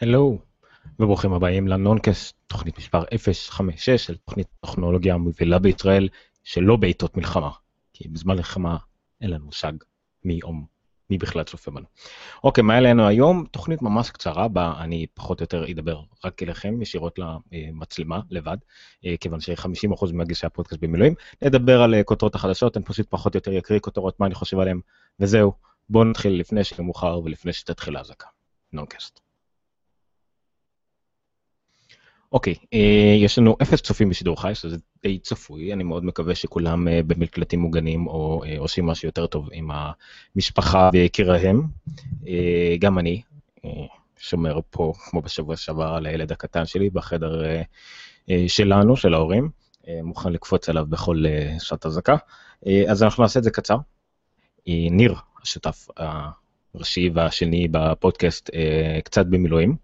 הלו, וברוכים הבאים לנונקאסט, תוכנית מספר 056 של תוכנית טכנולוגיה המובילה בישראל שלא בעיתות מלחמה, כי בזמן מלחמה אין לנו מושג מי או מי בכלל צופה בנו. אוקיי, מה אלינו היום? תוכנית ממש קצרה, בה אני פחות או יותר אדבר רק אליכם ישירות למצלמה לבד, אה, כיוון ש-50% ממגישי הפודקאסט במילואים. נדבר על אה, כותרות החדשות, אני פשוט פחות או יותר אקריא כותרות, מה אני חושב עליהן, וזהו. בואו נתחיל לפני שיהיה מאוחר ולפני שתתחיל האזעקה. נונקאסט. אוקיי, אה, יש לנו אפס צופים בשידור חי, שזה די צפוי, אני מאוד מקווה שכולם אה, במקלטים מוגנים או אה, עושים משהו יותר טוב עם המשפחה ויקיריהם. אה, גם אני אה, שומר פה, כמו בשבוע שעבר, על הילד הקטן שלי בחדר אה, אה, שלנו, של ההורים, אה, מוכן לקפוץ עליו בכל אה, שעת אזעקה. אה, אז אנחנו נעשה את זה קצר. אה, ניר, השותף הראשי והשני בפודקאסט, אה, קצת במילואים.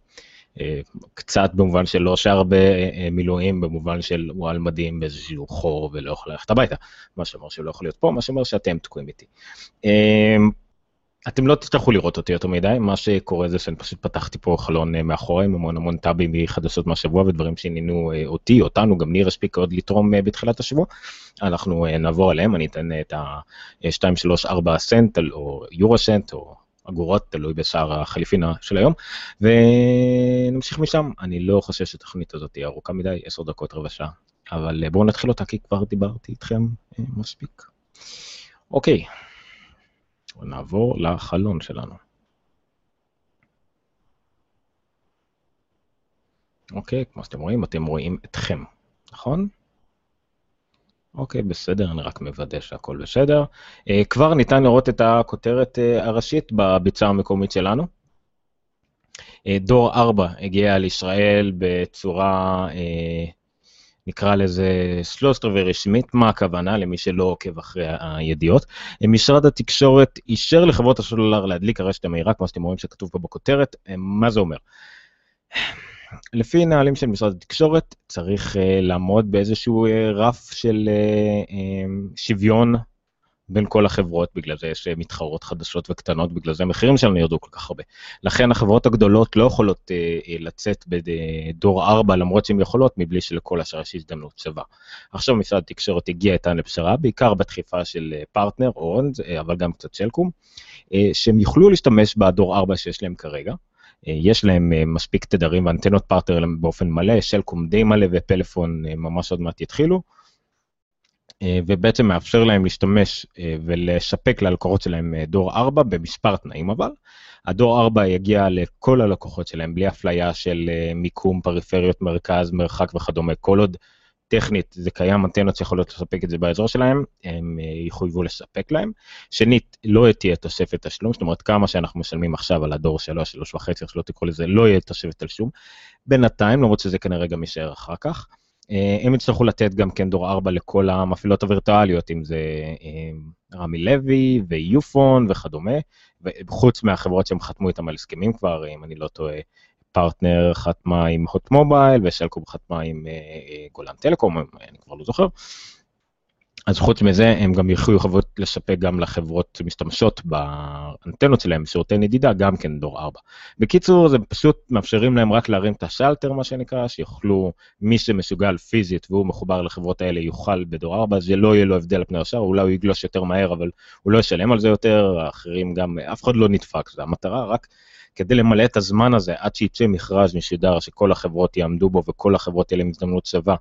אה, קצת במובן של לא שהרבה אה, מילואים, במובן של הוא על מדים באיזשהו חור ולא יכול ללכת הביתה, מה שאומר שהוא לא יכול להיות פה, מה שאומר שאתם תקועים איתי. אה, אתם לא תצטרכו לראות אותי יותר מדי, מה שקורה זה שאני פשוט פתחתי פה חלון מאחורי עם המון המון טאבים מחדשות מהשבוע ודברים שעניינו אותי, אותנו, גם ניר הספיק עוד לתרום בתחילת השבוע. אנחנו נעבור עליהם, אני אתן את ה-2, 3, 4 סנט או יורו סנט או אגורות, תלוי בשער החליפינה של היום, ונמשיך משם. אני לא חושב שהתוכנית הזאת תהיה ארוכה מדי, עשר דקות, רבע שעה, אבל בואו נתחיל אותה כי כבר דיברתי איתכם אה, מספיק. אוקיי, נעבור לחלון שלנו. אוקיי, כמו שאתם רואים, אתם רואים אתכם, נכון? אוקיי, בסדר, אני רק מוודא שהכל בסדר. Uh, כבר ניתן לראות את הכותרת uh, הראשית בביצה המקומית שלנו. Uh, דור 4 הגיע לישראל בצורה, נקרא לזה שלושת רבעי רשמית, מה הכוונה למי שלא עוקב אחרי הידיעות. משרד התקשורת אישר לחברות הסלולר להדליק הרשת המהירה, כמו שאתם רואים שכתוב פה בכותרת, מה זה אומר? לפי נהלים של משרד התקשורת, צריך uh, לעמוד באיזשהו uh, רף של uh, um, שוויון בין כל החברות, בגלל זה יש מתחרות חדשות וקטנות, בגלל זה המחירים שלנו ירדו כל כך הרבה. לכן החברות הגדולות לא יכולות uh, uh, לצאת בדור 4, למרות שהן יכולות, מבלי שלכל השאר יש הזדמנות שווה. עכשיו משרד התקשורת הגיע איתן לפשרה, בעיקר בדחיפה של פרטנר, אורנד, אבל גם קצת שלקום, uh, שהם יוכלו להשתמש בדור 4 שיש להם כרגע. אה, יש להם אה, מספיק תדרים ואנטנות פרטנר באופן מלא, שלקום די מלא ופלאפון אה, ממש עוד מעט יתחילו. ובעצם מאפשר להם להשתמש ולשפק ללקוחות שלהם דור 4 במספר תנאים אבל. הדור 4 יגיע לכל הלקוחות שלהם בלי אפליה של מיקום, פריפריות, מרכז, מרחק וכדומה, כל עוד טכנית זה קיים אנטנות שיכולות לספק את זה באזור שלהם, הם אה, יחויבו לספק להם. שנית, לא תהיה תוספת תשלום, זאת אומרת כמה שאנחנו משלמים עכשיו על הדור שלו, שלוש וחצי, שלא תקראו לזה, לא יהיה תוספת תשלום. בינתיים, למרות שזה כנראה גם יישאר אחר כך. אה, הם יצטרכו לתת גם כן דור 4 לכל המפעילות הווירטואליות, אם זה אה, רמי לוי ויופון וכדומה, וחוץ מהחברות שהם חתמו איתם על הסכמים כבר, אם אני לא טועה, פרטנר חתמה עם הוט מובייל ושלקום חתמה עם אה, אה, גולן טלקום, אני כבר לא זוכר. אז חוץ מזה הם גם יחויבו לספק גם לחברות שמשתמשות באנטנות שלהם, שירותי נדידה, גם כן דור 4. בקיצור, זה פשוט מאפשרים להם רק להרים את השלטר, מה שנקרא, שיוכלו, מי שמסוגל פיזית והוא מחובר לחברות האלה יוכל בדור 4, זה לא יהיה לו הבדל פני השאר, אולי הוא יגלוש יותר מהר, אבל הוא לא ישלם על זה יותר, האחרים גם, אף אחד לא נדפק, זו המטרה, רק כדי למלא את הזמן הזה עד שיצא מכרז משודר שכל החברות יעמדו בו וכל החברות תהיה להם הזדמנות שווה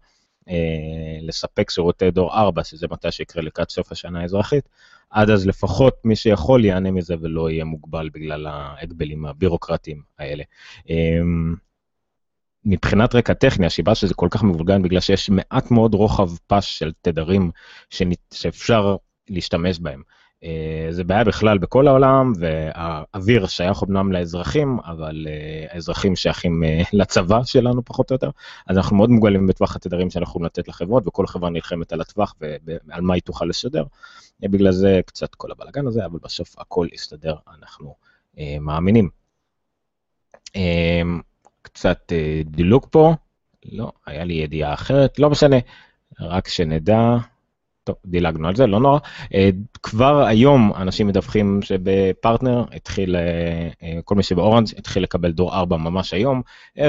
אה, לספק שירותי דור 4, שזה מתי שיקרה לקראת סוף השנה האזרחית, עד אז לפחות מי שיכול ייהנה מזה ולא יהיה מוגבל בגלל ההגבלים הבירוקרטיים האלה. אה, מבחינת רקע טכני, השיבה שזה כל כך מבולגן בגלל שיש מעט מאוד רוחב פס של תדרים שאפשר להשתמש בהם. אה, זה בעיה בכלל בכל העולם, והאוויר שייך אמנם לאזרחים, אבל אה, האזרחים שייכים אה, לצבא שלנו פחות או יותר, אז אנחנו מאוד מוגלים בטווח התדרים שאנחנו יכולים לתת לחברות, וכל חברה נלחמת על הטווח ועל מה היא תוכל לשדר. בגלל זה קצת כל הבלאגן הזה, אבל בסוף הכל יסתדר, אנחנו מאמינים. קצת דילוג פה, לא, היה לי ידיעה אחרת, לא משנה, רק שנדע. טוב, דילגנו על זה, לא נורא. אה, כבר היום אנשים מדווחים שבפרטנר התחיל, אה, אה, כל מי שבאורנג' התחיל לקבל דור 4 ממש היום.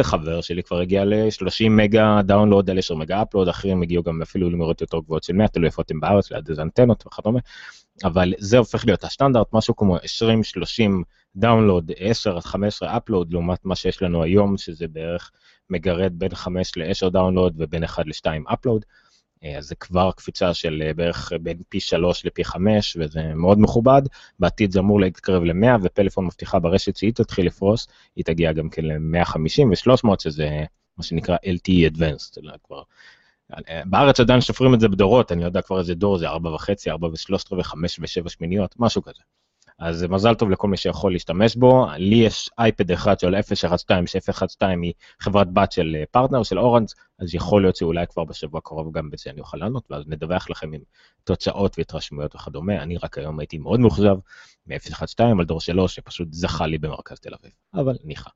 חבר שלי כבר הגיע ל-30 מגה download על 10 מגה upload, אחרים הגיעו גם אפילו למהירות יותר גבוהות של 100, תלוי איפה אתם בארץ, ליד איזה אנטנות וכדומה. אבל זה הופך להיות הסטנדרט, משהו כמו 20-30 download, 10-15 upload, לעומת מה שיש לנו היום, שזה בערך מגרד בין 5 ל-10 download ובין 1 ל-2 upload. אה, אז זה כבר קפיצה של אה, בערך בין פי 3 לפי 5, וזה מאוד מכובד. בעתיד זה אמור להתקרב ל-100, ופלאפון מבטיחה ברשת שהיא תתחיל לפרוס, היא תגיע גם כן ל-150 ו-300, שזה מה שנקרא LTE Advanced. כבר... אה, בארץ עדיין שופרים את זה בדורות, אני יודע כבר איזה דור זה 4.5, 4 ו-3 ו-5 ו-7 שמיניות, משהו כזה. אז מזל טוב לכל מי שיכול להשתמש בו. לי יש אייפד אחד של 012, ש-012 היא חברת בת של פרטנר, אה, של אורנס, אז יכול להיות שאולי כבר בשבוע הקרוב גם בזה אני אוכל לענות, ואז נדווח לכם עם תוצאות והתרשמויות וכדומה. אני רק היום הייתי מאוד מאוכזב מ-012 על דור שלו, שפשוט זכה לי במרכז תל אביב, אבל ניחא.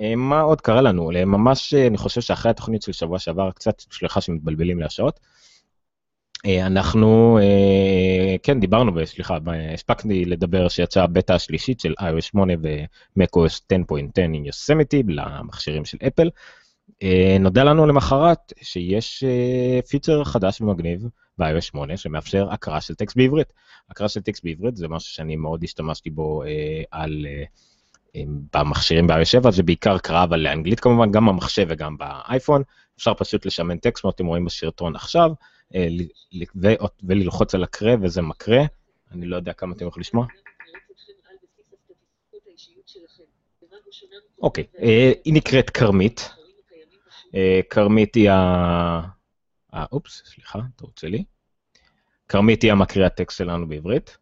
אה, מה עוד קרה לנו? ממש, אה, אני חושב שאחרי התוכנית של שבוע שעבר, קצת, סליחה שמתבלבלים להשעות, אנחנו, אה, כן, דיברנו, סליחה, הספקתי לדבר שיצאה הבטא השלישית של iOS 8 ו-macOS 10.10 עם יוסמיטי למכשירים של אפל. אה, נודע לנו למחרת שיש פיצ'ר חדש ומגניב ב-iOS 8 שמאפשר הקראה של טקסט בעברית. הקראה של טקסט בעברית זה משהו שאני מאוד השתמשתי בו על... במכשירים ב-iOS 7 זה בעיקר קראה אבל לאנגלית כמובן, גם במחשב וגם באייפון. אפשר פשוט לשמן טקסט, כמו אתם רואים בשרטון עכשיו. אה, וללחוץ על הקרא וזה מקרה, אני לא יודע כמה אתם יכולים לשמוע. אוקיי, אה, היא נקראת כרמית. אה, כרמית היא ה... אופס, סליחה, טעות שלי. כרמית היא המקריאת טקסט שלנו בעברית.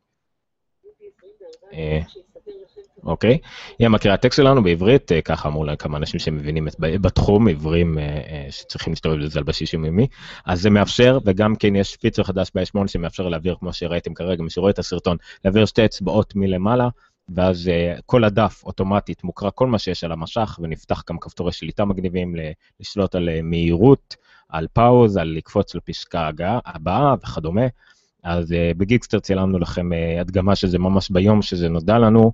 אוקיי? היא המקריאת טקסט שלנו בעברית, אה, ככה אמרו להם כמה אנשים שמבינים את, בתחום, עיוורים אה, אה, שצריכים להסתובב בזה על בסיס יומיומי, אז זה מאפשר, וגם כן יש פיצר חדש ב-8 שמאפשר להעביר, כמו שראיתם כרגע, מי שרואה את הסרטון, להעביר שתי אצבעות מלמעלה, ואז uh, כל הדף אוטומטית מוקרא כל מה שיש על המשך, ונפתח גם כפתורי שליטה מגניבים לשלוט על מהירות, על פאוז, על לקפוץ לפסקה הבאה וכדומה. אז uh, בגיקסטר צילמנו לכם uh, הדגמה שזה ממש ביום שזה נודע לנו.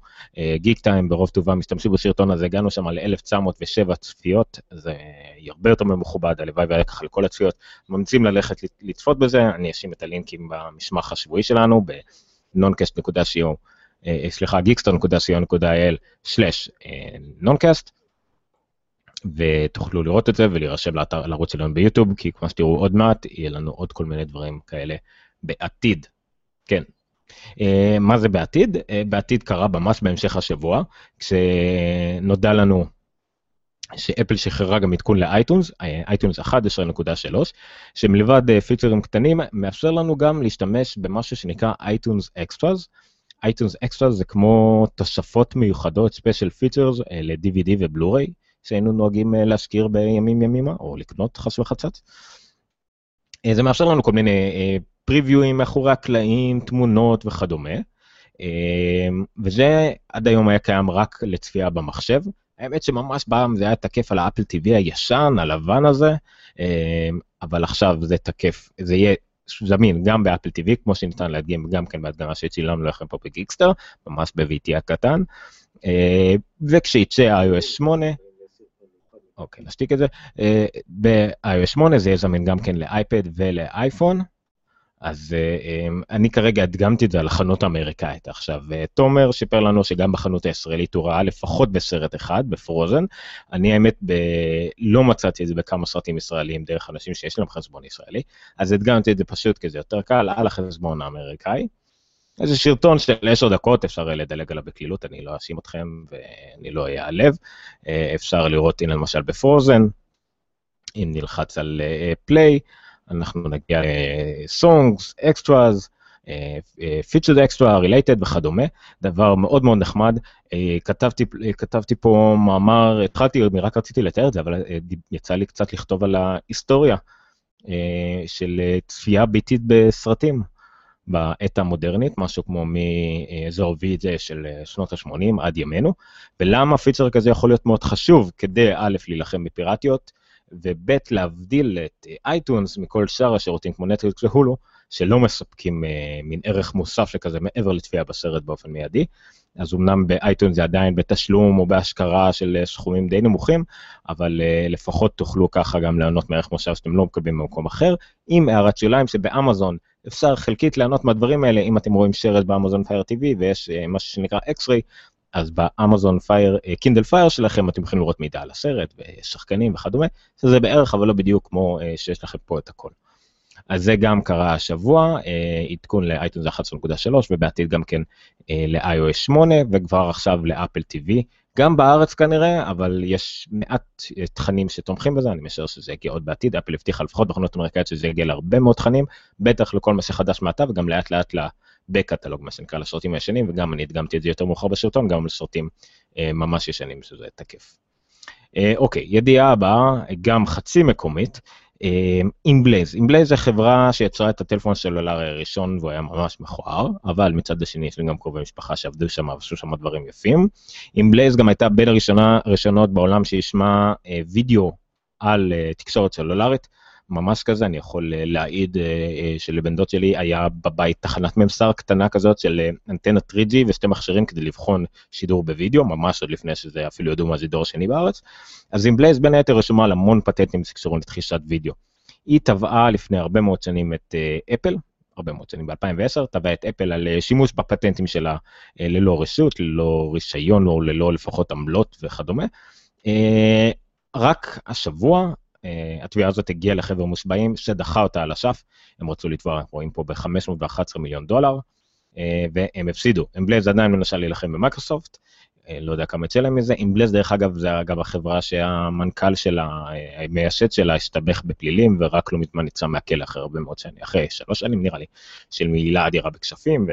גיק uh, טיים ברוב טובם השתמשו בסרטון הזה, הגענו שם ל-1907 צפיות, זה הרבה יותר מכובד, הלוואי והיה ככה לכל הצפיות. ממליצים ללכת לצפות בזה, אני אשים את הלינקים במסמך השבועי שלנו ב-noncast.co, uh, סליחה, geekster.co.il/noncast. ותוכלו לראות את זה ולהירשם לערוץ שלנו ביוטיוב, כי כמו שתראו עוד מעט, יהיה לנו עוד כל מיני דברים כאלה בעתיד. כן. Uh, מה זה בעתיד? Uh, בעתיד קרה ממש בהמשך השבוע, כשנודע לנו שאפל שחררה גם עדכון ל iTunes, iTunes 11.3, שמלבד uh, פיצ'רים קטנים, מאפשר לנו גם להשתמש במשהו שנקרא iTunes Extras. iTunes Extras זה כמו תוספות מיוחדות, special features ל-DVD ובלו-ריי, שהיינו נוהגים uh, להשכיר בימים ימימה, או לקנות חס וחצץ. זה מאפשר לנו כל מיני פריוויואים מאחורי הקלעים, תמונות וכדומה. אמ, וזה עד היום היה קיים רק לצפייה במחשב. האמת שממש פעם זה היה תקף על האפל TV הישן, הלבן הזה, אמ, אבל עכשיו זה תקף, זה יהיה זמין גם באפל TV, כמו שניתן להדגים גם כן בהדגמה שצילמנו לכם פה בגיקסטר, ממש ב-VT הקטן. אמ, וכשיצא iOS 8, אוקיי, נשתיק את זה, ב-iOS 8 זה יהיה זמין גם כן לאייפד ולאייפון. אז uh, אני כרגע הדגמתי את זה על החנות האמריקאית. עכשיו, uh, תומר סיפר לנו שגם בחנות הישראלית הוא ראה לפחות בסרט אחד, בפרוזן. אני האמת ב... לא מצאתי את זה בכמה סרטים ישראלים דרך אנשים שיש להם חשבון ישראלי, אז הדגמתי את זה פשוט כי זה יותר קל על החשבון האמריקאי. איזה שרטון של עשר דקות, אפשר לדלג עליו בקלילות, אני לא אאשים אתכם ואני לא אעלב. Uh, אפשר לראות, הנה למשל בפרוזן, אם נלחץ על פליי, uh, אנחנו נגיע ל-songs, extras, featured extra, related וכדומה, דבר מאוד מאוד נחמד. כתבתי, כתבתי פה מאמר, התחלתי, רק רציתי לתאר את זה, אבל יצא לי קצת לכתוב על ההיסטוריה של צפייה ביתית בסרטים. בעת המודרנית, משהו כמו מאזור וידזה של שנות ה-80 עד ימינו, ולמה פיצ'ר כזה יכול להיות מאוד חשוב כדי א', להילחם בפיראטיות, וב' להבדיל את אייטונס מכל שאר השירותים כמו נטפליקס והולו, שלא מספקים מין ערך מוסף שכזה מעבר לצפייה בסרט באופן מיידי. אז אמנם באייטון זה עדיין בתשלום או בהשכרה של סכומים די נמוכים, אבל לפחות תוכלו ככה גם ליהנות מערך מוסף שאתם לא מקבלים במקום אחר, עם הערת שוליים שבאמזון אפשר חלקית ליהנות מהדברים האלה, אם אתם רואים סרט באמזון Fire TV ויש משהו שנקרא X-Ray, אז באמזון Fire, Kindle Fire שלכם אתם יכולים לראות מידע על הסרט ושחקנים וכדומה, שזה בערך אבל לא בדיוק כמו uh, שיש לכם פה את הכל. אז זה גם קרה השבוע, uh, עדכון ל iTunes 11.3 ובעתיד גם כן ל-iOS 8 וכבר עכשיו לאפל TV, גם בארץ כנראה, אבל יש מעט תכנים שתומכים בזה, אני משער שזה יגיע עוד בעתיד, אפל הבטיחה לפחות בחנות אמריקאית שזה יגיע להרבה מאוד תכנים, בטח לכל מה שחדש מעתה וגם לאט לאט בקטלוג, מה שנקרא, לסרטים הישנים, וגם אני הדגמתי את זה יותר מאוחר בסרטון, גם לסרטים אה, ממש ישנים, שזה תקף. אה, אוקיי, ידיעה הבאה, גם חצי מקומית, Emblaze. אה, Emblaze זה חברה שיצרה את הטלפון הסלולרי הראשון והוא היה ממש מכוער, אבל מצד השני יש לי גם קרובי משפחה שעבדו שם ועשו שם דברים יפים. Emblaze גם הייתה בין הראשונות בעולם שיישמה אה, וידאו על אה, תקשורת סלולרית. ממש כזה, אני יכול אה, להעיד אה, אה, שלבן דוד שלי היה בבית תחנת ממסר קטנה כזאת של אנטנה 3G ושתי מכשירים כדי לבחון שידור בווידאו, ממש עוד לפני שזה אפילו ידעו מה זה דור שני בארץ. אז Emblaze בין היתר רשומה על המון פטנטים שקשורים לדחיסת וידאו. היא תבעה לפני הרבה מאוד שנים את אפל, הרבה מאוד שנים, ב-2010, תבעה את אפל על שימוש בפטנטים שלה ללא רשות, ללא רישיון או ללא לפחות עמלות וכדומה. רק השבוע התביעה הזאת הגיעה לחבר מושבעים שדחה אותה על אשף, הם רצו לתבוע, רואים פה ב-511 מיליון דולר, uh, והם הפסידו. אמבלז עדיין מנסה להילחם במיקרוסופט, uh, לא יודע כמה יצא להם מזה, אמבלז דרך אגב זה אגב החברה שהמנכ"ל שלה, המייסד שלה, השתבך בפלילים ורק לא מזמן יצא מהכלא אחרי הרבה מאוד שנים, אחרי שלוש שנים נראה לי, של מעילה אדירה בכספים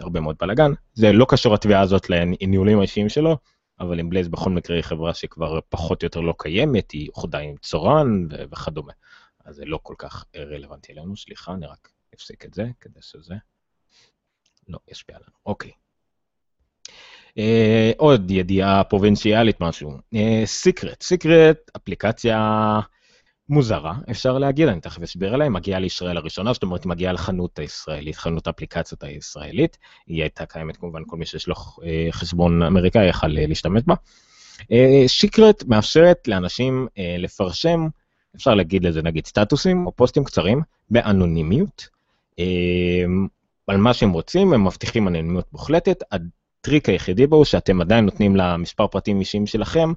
והרבה מאוד בלאגן. זה לא קשור התביעה הזאת לניהולים האישיים שלו, אבל עם בלייז בכל מקרה היא חברה שכבר פחות או יותר לא קיימת, היא אוחדה עם צורן וכדומה. אז זה לא כל כך רלוונטי אלינו, סליחה, אני רק אפסיק את זה כדי שזה לא ישפיע עלינו. אוקיי. Uh, עוד ידיעה פרובינציאלית משהו. סיקרט, uh, סיקרט, אפליקציה מוזרה, אפשר להגיד, אני תכף אסביר עליה, היא מגיעה לישראל לראשונה, זאת אומרת, היא מגיעה לחנות הישראלית, חנות האפליקציות הישראלית, היא הייתה קיימת כמובן, כל מי שיש לו אה, חשבון אמריקאי יכל אה, להשתמש בה. שיקרט אה, מאפשרת לאנשים לפרשם, אפשר להגיד לזה נגיד סטטוסים או פוסטים קצרים, באנונימיות, על מה שהם רוצים, הם מבטיחים אנונימיות מוחלטת, הטריק היחידי בו הוא שאתם עדיין נותנים לה מספר פרטים אישיים שלכם,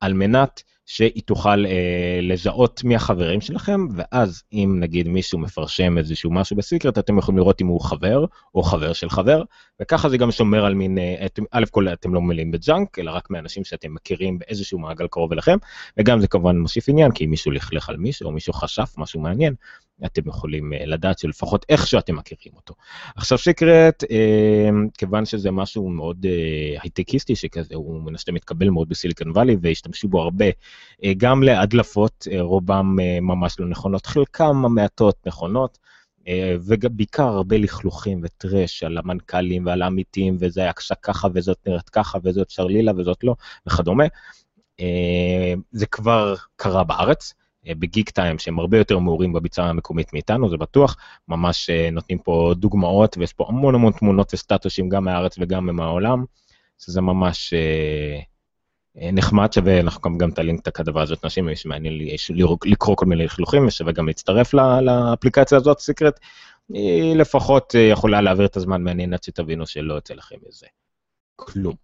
על מנת שהיא תוכל אה, לזהות מי החברים שלכם, ואז אם נגיד מישהו מפרסם איזשהו משהו ב Secret, אתם יכולים לראות אם הוא חבר או חבר של חבר, וככה זה גם שומר על מין, אה, א' כל אתם לא מלאים ב junk, אלא רק מאנשים שאתם מכירים באיזשהו מעגל קרוב אליכם, וגם זה כמובן מוסיף עניין, כי אם מישהו לכלך על מישהו, או מישהו חשף משהו מעניין, אתם יכולים אה, לדעת שלפחות איכשהו אתם מכירים אותו. עכשיו Secret, אה, כיוון שזה משהו מאוד אה, הייטקיסטי שכזה, הוא מן הסתם מתקבל מאוד ב Silicon Valley, והשתמשו בו הרבה, גם להדלפות, רובם ממש לא נכונות, חלקם המעטות נכונות. ובעיקר הרבה לכלוכים וטרש על המנכ"לים ועל העמיתים, וזה היה ככה וזאת נראית ככה וזאת שרלילה וזאת לא, וכדומה. זה כבר קרה בארץ. אה, בגיק טיים שהם הרבה יותר מעורים בביצה המקומית מאיתנו, זה בטוח, ממש נותנים פה דוגמאות ויש פה המון המון תמונות וסטטושים גם מהארץ וגם מהעולם, שזה ממש אה, נחמד, שווה, אנחנו גם תעלים את הכתבה הזאת נשים, מי שמעניין לי לקרוא כל מיני לכלוכים, ושווה גם להצטרף לאפליקציה הזאת, סיקרט, היא לפחות אה, יכולה להעביר את הזמן מעניין עד שתבינו שלא יוצא לכם איזה כלום.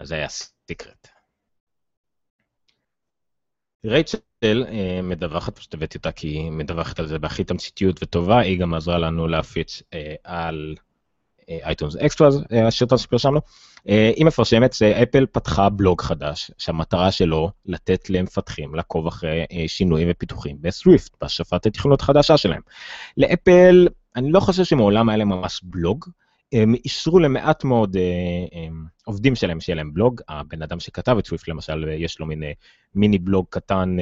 אז זה היה סיקרט. רייצ'ל אה, מדווחת, פשוט הבאתי אותה כי היא מדווחת על זה בהכי תמציתיות וטובה, היא גם עזרה לנו להפיץ על iTunes Extras, הסרטון שפרסמנו. אה, היא מפרסמת שאפל פתחה בלוג חדש, שהמטרה שלו לתת למפתחים לעקוב אחרי אה, שינויים ופיתוחים ב Swift, בהשפת התכנות החדשה שלהם. לאפל, אני לא חושב שמעולם היה להם ממש בלוג, הם אישרו למעט מאוד uh, um, עובדים שלהם שיהיה להם בלוג, הבן אדם שכתב את Swift למשל, יש לו מין מיני בלוג קטן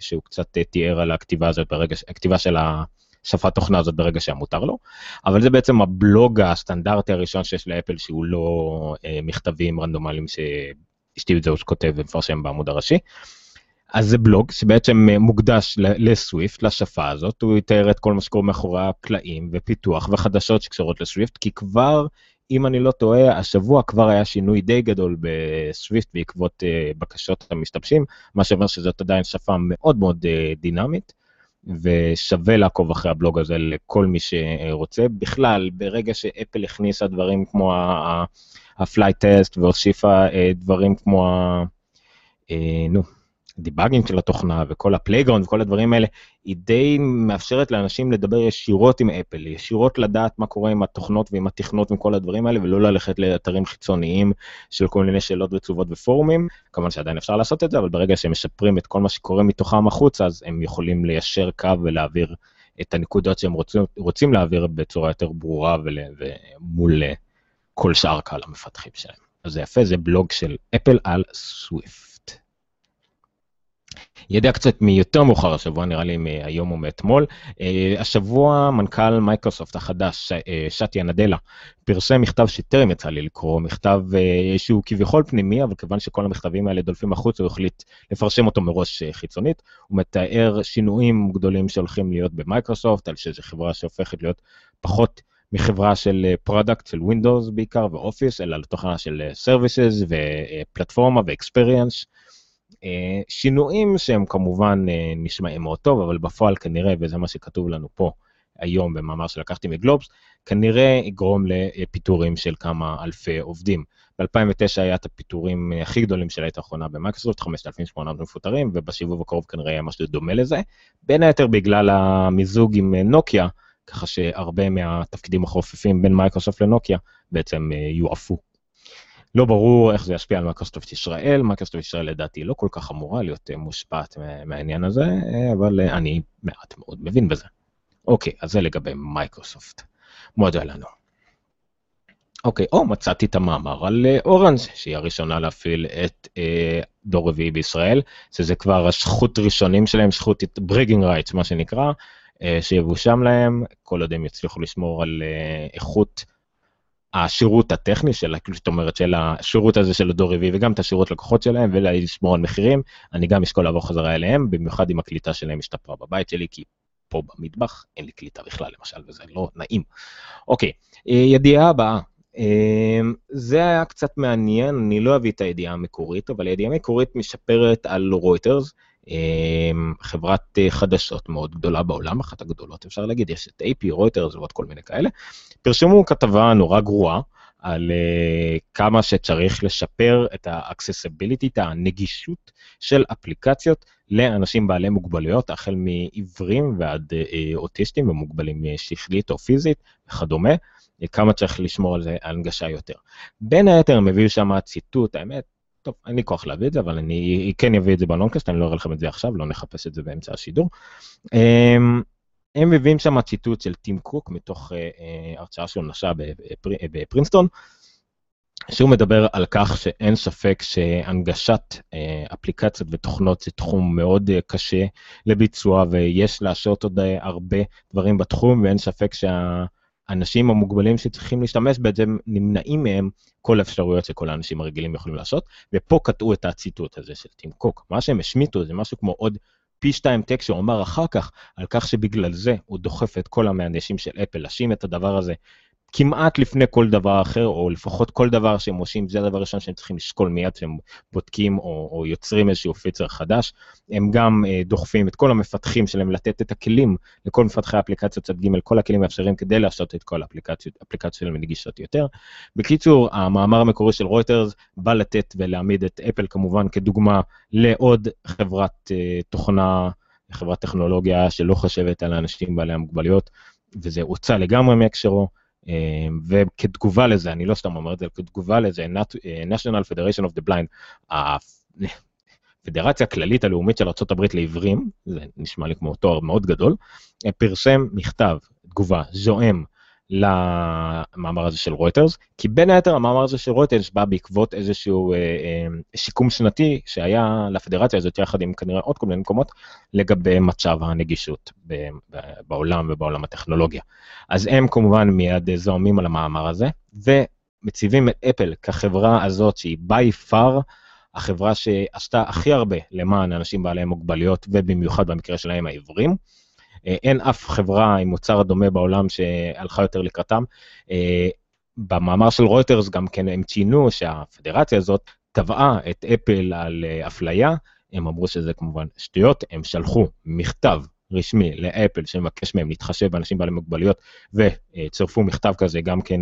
שהוא קצת תיאר על הכתיבה הזאת ברגע, הכתיבה של ה... שפת תוכנה הזאת ברגע שמותר לו, אבל זה בעצם הבלוג הסטנדרטי הראשון שיש לאפל שהוא לא אה, מכתבים רנדומליים שסטיב ג'ובס כותב ומפרשם בעמוד הראשי. אז זה בלוג שבעצם מוקדש לסוויפט, לשפה הזאת, הוא יתאר את כל מה שקורה מאחורי הקלעים ופיתוח וחדשות שקשורות לסוויפט, כי כבר, אם אני לא טועה, השבוע כבר היה שינוי די גדול בסוויפט בעקבות uh, בקשות המשתמשים, מה שאומר שזאת עדיין שפה מאוד מאוד uh, דינמית, ושווה לעקוב אחרי הבלוג הזה לכל מי שרוצה. בכלל, ברגע שאפל הכניסה דברים כמו ה-flight test והוסיפה uh, דברים כמו ה... נו, ה debugging של התוכנה וכל ה Playground וכל הדברים האלה, היא די מאפשרת לאנשים לדבר ישירות עם אפל, ישירות לדעת מה קורה עם התוכנות ועם התכנות וכל הדברים האלה, ולא ללכת לאתרים חיצוניים של כל מיני שאלות ותשובות ופורומים. כמובן שעדיין אפשר לעשות את זה, אבל ברגע שהם משפרים את כל מה שקורה מתוכם החוצה, אז הם יכולים ליישר קו ולהעביר את הנקודות שהם רוצים, רוצים להעביר בצורה יותר ברורה ול, ומול כל שאר קהל המפתחים שלהם. אז זה יפה, זה בלוג של אפל על סוויפט. ידע קצת מיותר מאוחר השבוע, נראה לי מהיום או מאתמול. אה, השבוע מנכ"ל מייקרוסופט החדש, אה, סאטיה נדלה, פרסם מכתב שטרם יצא לי לקרוא, מכתב אה, שהוא כביכול פנימי, אבל כיוון שכל המכתבים האלה דולפים החוצה, הוא החליט לפרסם אותו מראש חיצונית. הוא מתאר שינויים גדולים שהולכים להיות במייקרוסופט, על שזו חברה שהופכת להיות פחות מחברה של product, של Windows בעיקר, ואופיס, אלא לתוכנה של Services ופלטפורמה ו-Experience. אה, שינויים שהם כמובן אה, נשמעים מאוד טוב, אבל בפועל כנראה, וזה מה שכתוב לנו פה היום במאמר שלקחתי מגלובס, כנראה יגרום לפיטורים של כמה אלפי עובדים. ב-2009 היה את הפיטורים הכי גדולים של העת האחרונה במייקרוסופט, 5,800 מפוטרים, ובסיבוב הקרוב כנראה יהיה משהו דומה לזה. בין היתר בגלל המיזוג עם נוקיה, ככה שהרבה מהתפקידים החופפים בין מייקרוסופט לנוקיה בעצם אה, יועפו. לא ברור איך זה ישפיע על מייקרוסופט ישראל, מייקרוסופט ישראל לדעתי לא כל כך אמורה להיות אה, מושפעת מהעניין הזה, אה, אבל אה, אני מעט מאוד מבין בזה. אוקיי, אז זה לגבי מייקרוסופט. מודה לנו. אוקיי, או מצאתי את המאמר על אורנג' שהיא הראשונה להפעיל את אה, דור רביעי בישראל, שזה כבר הזכות ראשונים שלהם, זכות bragging rights מה שנקרא, אה, שיבושם להם, כל עוד הם יצליחו לשמור על אה, איכות השירות הטכני של, כאילו זאת אומרת, של השירות הזה של הדור רביעי וגם את השירות לקוחות שלהם ולשמור על מחירים, אני גם אשקול לעבור חזרה אליהם, במיוחד אם הקליטה שלהם השתפרה בבית שלי, כי פה במטבח אין לי קליטה בכלל למשל, וזה לא נעים. אוקיי, אה, ידיעה הבאה. אה, זה היה קצת מעניין, אני לא אביא את הידיעה המקורית, אבל הידיעה המקורית משפרת על רויטרס, חברת אה, חדשות מאוד גדולה בעולם, אחת הגדולות אפשר להגיד, יש את AP, רויטרס ועוד כל מיני כאלה, פרשמו כתבה נורא גרועה על uh, כמה שצריך לשפר את ה-accessibility, את הנגישות של אפליקציות לאנשים בעלי מוגבלויות, החל מעיוורים ועד uh, אוטיסטים ומוגבלים שכלית או פיזית וכדומה, כמה צריך לשמור על זה, על הנגשה יותר. בין היתר הם הביאו שם ציטוט, האמת, טוב, אין לי כוח להביא את זה, אבל אני כן אביא את זה בלונקאסט, אני לא אראה לכם את זה עכשיו, לא נחפש את זה באמצע השידור. אמ, הם מביאים שם ציטוט של טים קוק מתוך אה, אה, הרצאה שהוא נשא בפרינסטון, שהוא מדבר על כך שאין ספק שהנגשת אה, אפליקציות ותוכנות זה תחום מאוד קשה לביצוע ויש לעשות עוד הרבה דברים בתחום ואין ספק שה... האנשים המוגבלים שצריכים להשתמש בזה נמנעים מהם כל האפשרויות שכל האנשים הרגילים יכולים לעשות, ופה קטעו את הציטוט הזה של טים קוק. מה שהם השמיטו זה משהו כמו עוד פי שתיים טקסט שהוא אמר אחר כך, על כך שבגלל זה הוא דוחף את כל המהנדשים של אפל להשאיר את הדבר הזה כמעט לפני כל דבר אחר, או לפחות כל דבר שהם עושים, זה הדבר הראשון שהם צריכים לשקול מיד שהם בודקים או, או יוצרים איזשהו פיצר חדש. הם גם אה, דוחפים את כל המפתחים שלהם לתת את הכלים לכל מפתחי האפליקציות צד ג', כל הכלים האפשריים כדי להשתות את כל האפליקציות, האפליקציות שלהם נגישות יותר. בקיצור, המאמר המקורי של רויטרס בא לתת ולהעמיד את אפל כמובן כדוגמה לעוד חברת אה, תוכנה, חברת טכנולוגיה שלא חושבת על האנשים בעלי המוגבלויות, וזה הוצא לגמרי מהקשרו. אמ, וכתגובה לזה, אני לא סתם אומר את זה, כתגובה לזה, אה, national Federation of the Blind, הפדרציה הכללית הלאומית של ארה"ב לעיוורים, זה נשמע לי כמו תואר מאוד גדול, אה, פרסם מכתב, תגובה, זועם, למאמר הזה של רויטרס, כי בין היתר המאמר הזה של רויטרס בא בעקבות איזשהו אה, אה, שיקום שנתי שהיה לפדרציה הזאת יחד עם כנראה עוד כל מיני מקומות לגבי מצב הנגישות ב, ב, בעולם ובעולם הטכנולוגיה. אז הם כמובן מיד זועמים על המאמר הזה, ומציבים את אפל כחברה הזאת שהיא by far החברה שעשתה הכי הרבה למען אנשים בעלי מוגבלויות, ובמיוחד במקרה שלהם העיוורים. אין אף חברה עם מוצר דומה בעולם שהלכה יותר לקראתם. במאמר של רויטרס גם כן הם ציינו שהפדרציה הזאת תבעה את אפל על אפליה, הם אמרו שזה כמובן שטויות, הם שלחו מכתב רשמי לאפל שמבקש מהם להתחשב באנשים בעלי מוגבלויות, וצירפו מכתב כזה גם כן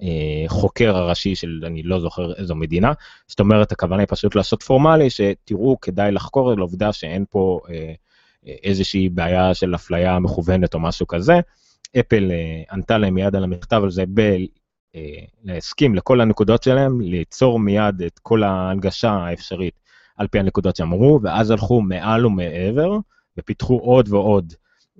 לחוקר הראשי של אני לא זוכר איזו מדינה, זאת אומרת הכוונה היא פשוט לעשות פורמלי, שתראו כדאי לחקור על העובדה שאין פה אה, איזושהי בעיה של אפליה מכוונת או משהו כזה. אפל אה, ענתה להם מיד על המכתב הזה ב... אה, להסכים לכל הנקודות שלהם, ליצור מיד את כל ההנגשה האפשרית על פי הנקודות שאמרו, ואז הלכו מעל ומעבר, ופיתחו עוד ועוד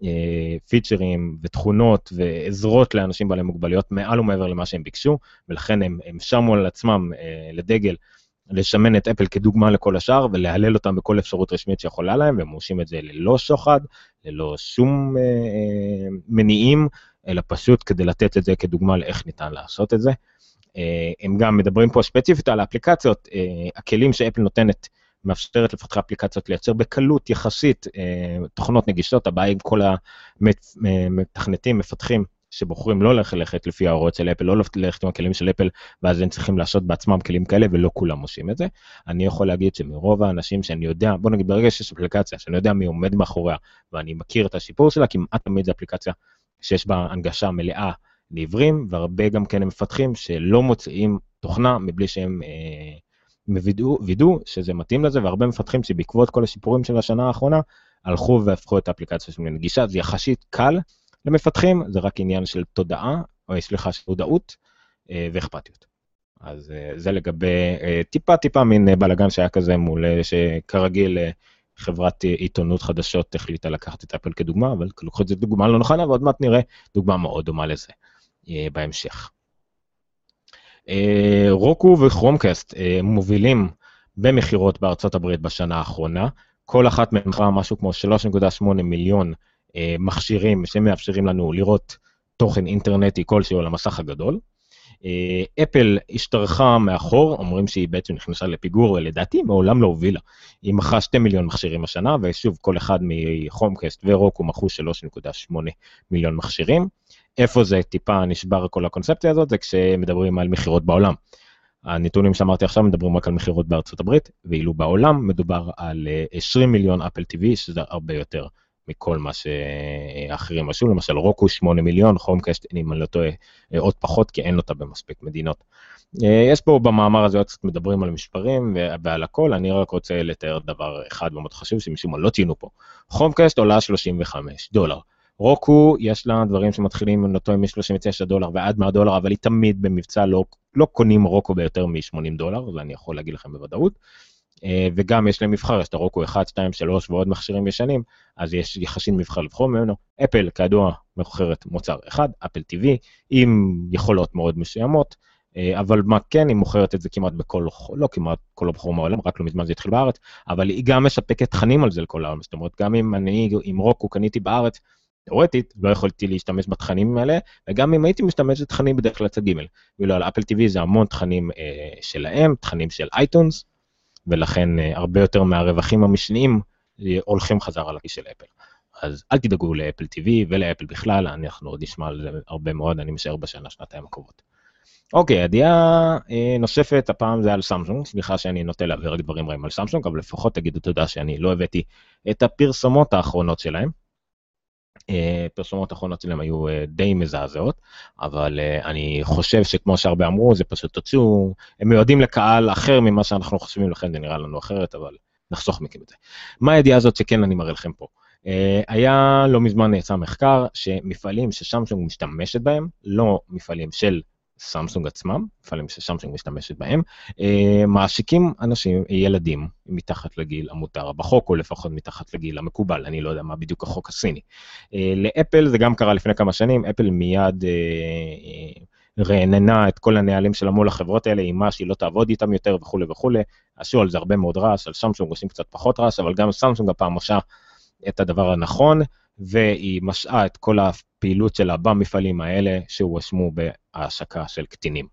אה, פיצ'רים ותכונות ועזרות לאנשים בעלי מוגבלויות מעל ומעבר למה שהם ביקשו, ולכן הם, הם שמו על עצמם אה, לדגל לשמן את אפל כדוגמה לכל השאר ולהלל אותם בכל אפשרות רשמית שיכולה להם, והם עושים את זה ללא שוחד, ללא שום אה, אה, מניעים, אלא פשוט כדי לתת את זה כדוגמה לאיך ניתן לעשות את זה. אה, הם גם מדברים פה ספציפית על האפליקציות, אה, הכלים שאפל נותנת מאפשרת לפתחי אפליקציות לייצר בקלות יחסית אה, תוכנות נגישות, הבעיה עם כל המתכנתים, מפתחים שבוחרים לא ללכת לפי ההוראות של אפל, לא ללכת עם הכלים של אפל, ואז הם צריכים לעשות בעצמם כלים כאלה, ולא כולם עושים את זה. אני יכול להגיד שמרוב האנשים שאני יודע, בוא נגיד ברגע שיש אפליקציה שאני יודע מי עומד מאחוריה, ואני מכיר את השיפור שלה, כמעט תמיד זו אפליקציה שיש בה הנגשה מלאה לעיוורים, והרבה גם כן מפתחים שלא מוציאים תוכנה מבלי שהם אה, וידאו שזה מתאים לזה, והרבה מפתחים שבעקבות כל השיפורים של השנה האחרונה, הלכו והפכו את האפליקציה שלהם לנגישה, זה יחסית קל למפתחים, זה רק עניין של תודעה, או סליחה, של מודעות אה, ואכפתיות. אז אה, זה לגבי אה, טיפה טיפה מין בלאגן שהיה כזה מול, שכרגיל חברת עיתונות חדשות החליטה לקחת את אפל כדוגמה, אבל לקחו את זה דוגמה לא נכונה, ועוד מעט נראה דוגמה מאוד דומה לזה בהמשך. רוקו וכרומקאסט מובילים במכירות בארצות הברית בשנה האחרונה. כל אחת מהן מכרה משהו כמו 3.8 מיליון מכשירים שמאפשרים לנו לראות תוכן אינטרנטי כלשהו על המסך הגדול. אפל השתרכה מאחור, אומרים שהיא בעצם נכנסה לפיגור, ולדעתי מעולם לא הובילה. היא מכרה 2 מיליון מכשירים השנה, ושוב, כל אחד מחומקאסט ורוקו מכרו 3.8 מיליון מכשירים. איפה זה טיפה נשבר כל הקונספציה הזאת, זה כשמדברים על מכירות בעולם. הנתונים שאמרתי עכשיו מדברים רק על מכירות בארצות הברית, ואילו בעולם מדובר על 20 אה, מיליון אפל TV, שזה הרבה יותר מכל מה שאחרים עשו, למשל רוקו 8 מיליון, חומקאסט, אם אני לא טועה, אה, עוד פחות, כי אין אותה במספיק מדינות. אה, יש פה במאמר הזה עוד קצת מדברים על מספרים ועל הכל, אני רק רוצה לתאר דבר אחד מאוד חשוב שמשום מה לא ציינו פה. חומקאסט עולה 35 דולר. רוקו, יש לה דברים שמתחילים, עם אותו מ-39 דולר ועד 100 דולר, אבל היא תמיד במבצע, לא, לא קונים רוקו ביותר מ-80 דולר, זה אני יכול להגיד לכם בוודאות. אה, וגם יש להם מבחר, יש את הרוקו 1, 2, 3 ועוד מכשירים ישנים, אז יש יחסית מבחר לבחור ממנו. אפל, כידוע, מוכרת מוצר אחד, אפל TV, עם יכולות מאוד מסוימות, אה, אבל מה כן, היא מוכרת את זה כמעט בכל, לא כמעט כל הבחור מהעולם, רק לא מזמן זה התחיל בארץ, אבל היא גם מספקת תכנים על זה לכל העולם, זאת אומרת, גם אם אני עם רוקו קניתי בארץ, תאורטית לא יכולתי להשתמש בתכנים האלה, וגם אם הייתי משתמש בתכנים בדרך כלל צד ג', ואילו על אפל TV זה המון תכנים אה, שלהם, תכנים של אייטונס, ולכן אה, הרבה יותר מהרווחים המשניים אה, הולכים חזרה לכיס של אפל. אז אל תדאגו לאפל TV ולאפל בכלל, אנחנו עוד נשמע על זה הרבה מאוד, אני משער בשנה, שנתיים הקרובות. אוקיי, ידיעה אה, נוספת, הפעם זה על סמסונג, סליחה שאני נוטה להעביר רק דברים רעים על סמסונג, אבל לפחות תגידו תודה שאני לא הבאתי את הפרסומות האחרונות שלהם. אה, פרסומות האחרונות שלהם היו אה, די מזעזעות, אבל אה, אני חושב שכמו שהרבה אמרו, זה פשוט תוציאו, הם מיועדים לקהל אחר ממה שאנחנו חושבים, לכן זה נראה לנו אחרת, אבל נחסוך מכם את זה. מה הידיעה הזאת שכן אני מראה לכם פה? היה לא מזמן יצא מחקר שמפעלים ששמשונג משתמשת בהם, לא מפעלים של סמסונג עצמם, מפעלים שסמסונג משתמשת בהם, אה, מעסיקים אנשים, ילדים, מתחת לגיל המותר בחוק, או לפחות מתחת לגיל המקובל, אני לא יודע מה בדיוק החוק הסיני. אה, לאפל זה גם קרה לפני כמה שנים, אפל מיד אה, רעננה את כל הנהלים שלה מול החברות האלה, עם מה שהיא לא תעבוד איתם יותר וכולי וכולי. עשו על זה הרבה מאוד רעש, על סמסונג עושים קצת פחות רעש, אבל גם סמסונג הפעם עושה את הדבר הנכון. והיא משעה את כל הפעילות שלה במפעלים האלה שהואשמו בהעשקה של קטינים.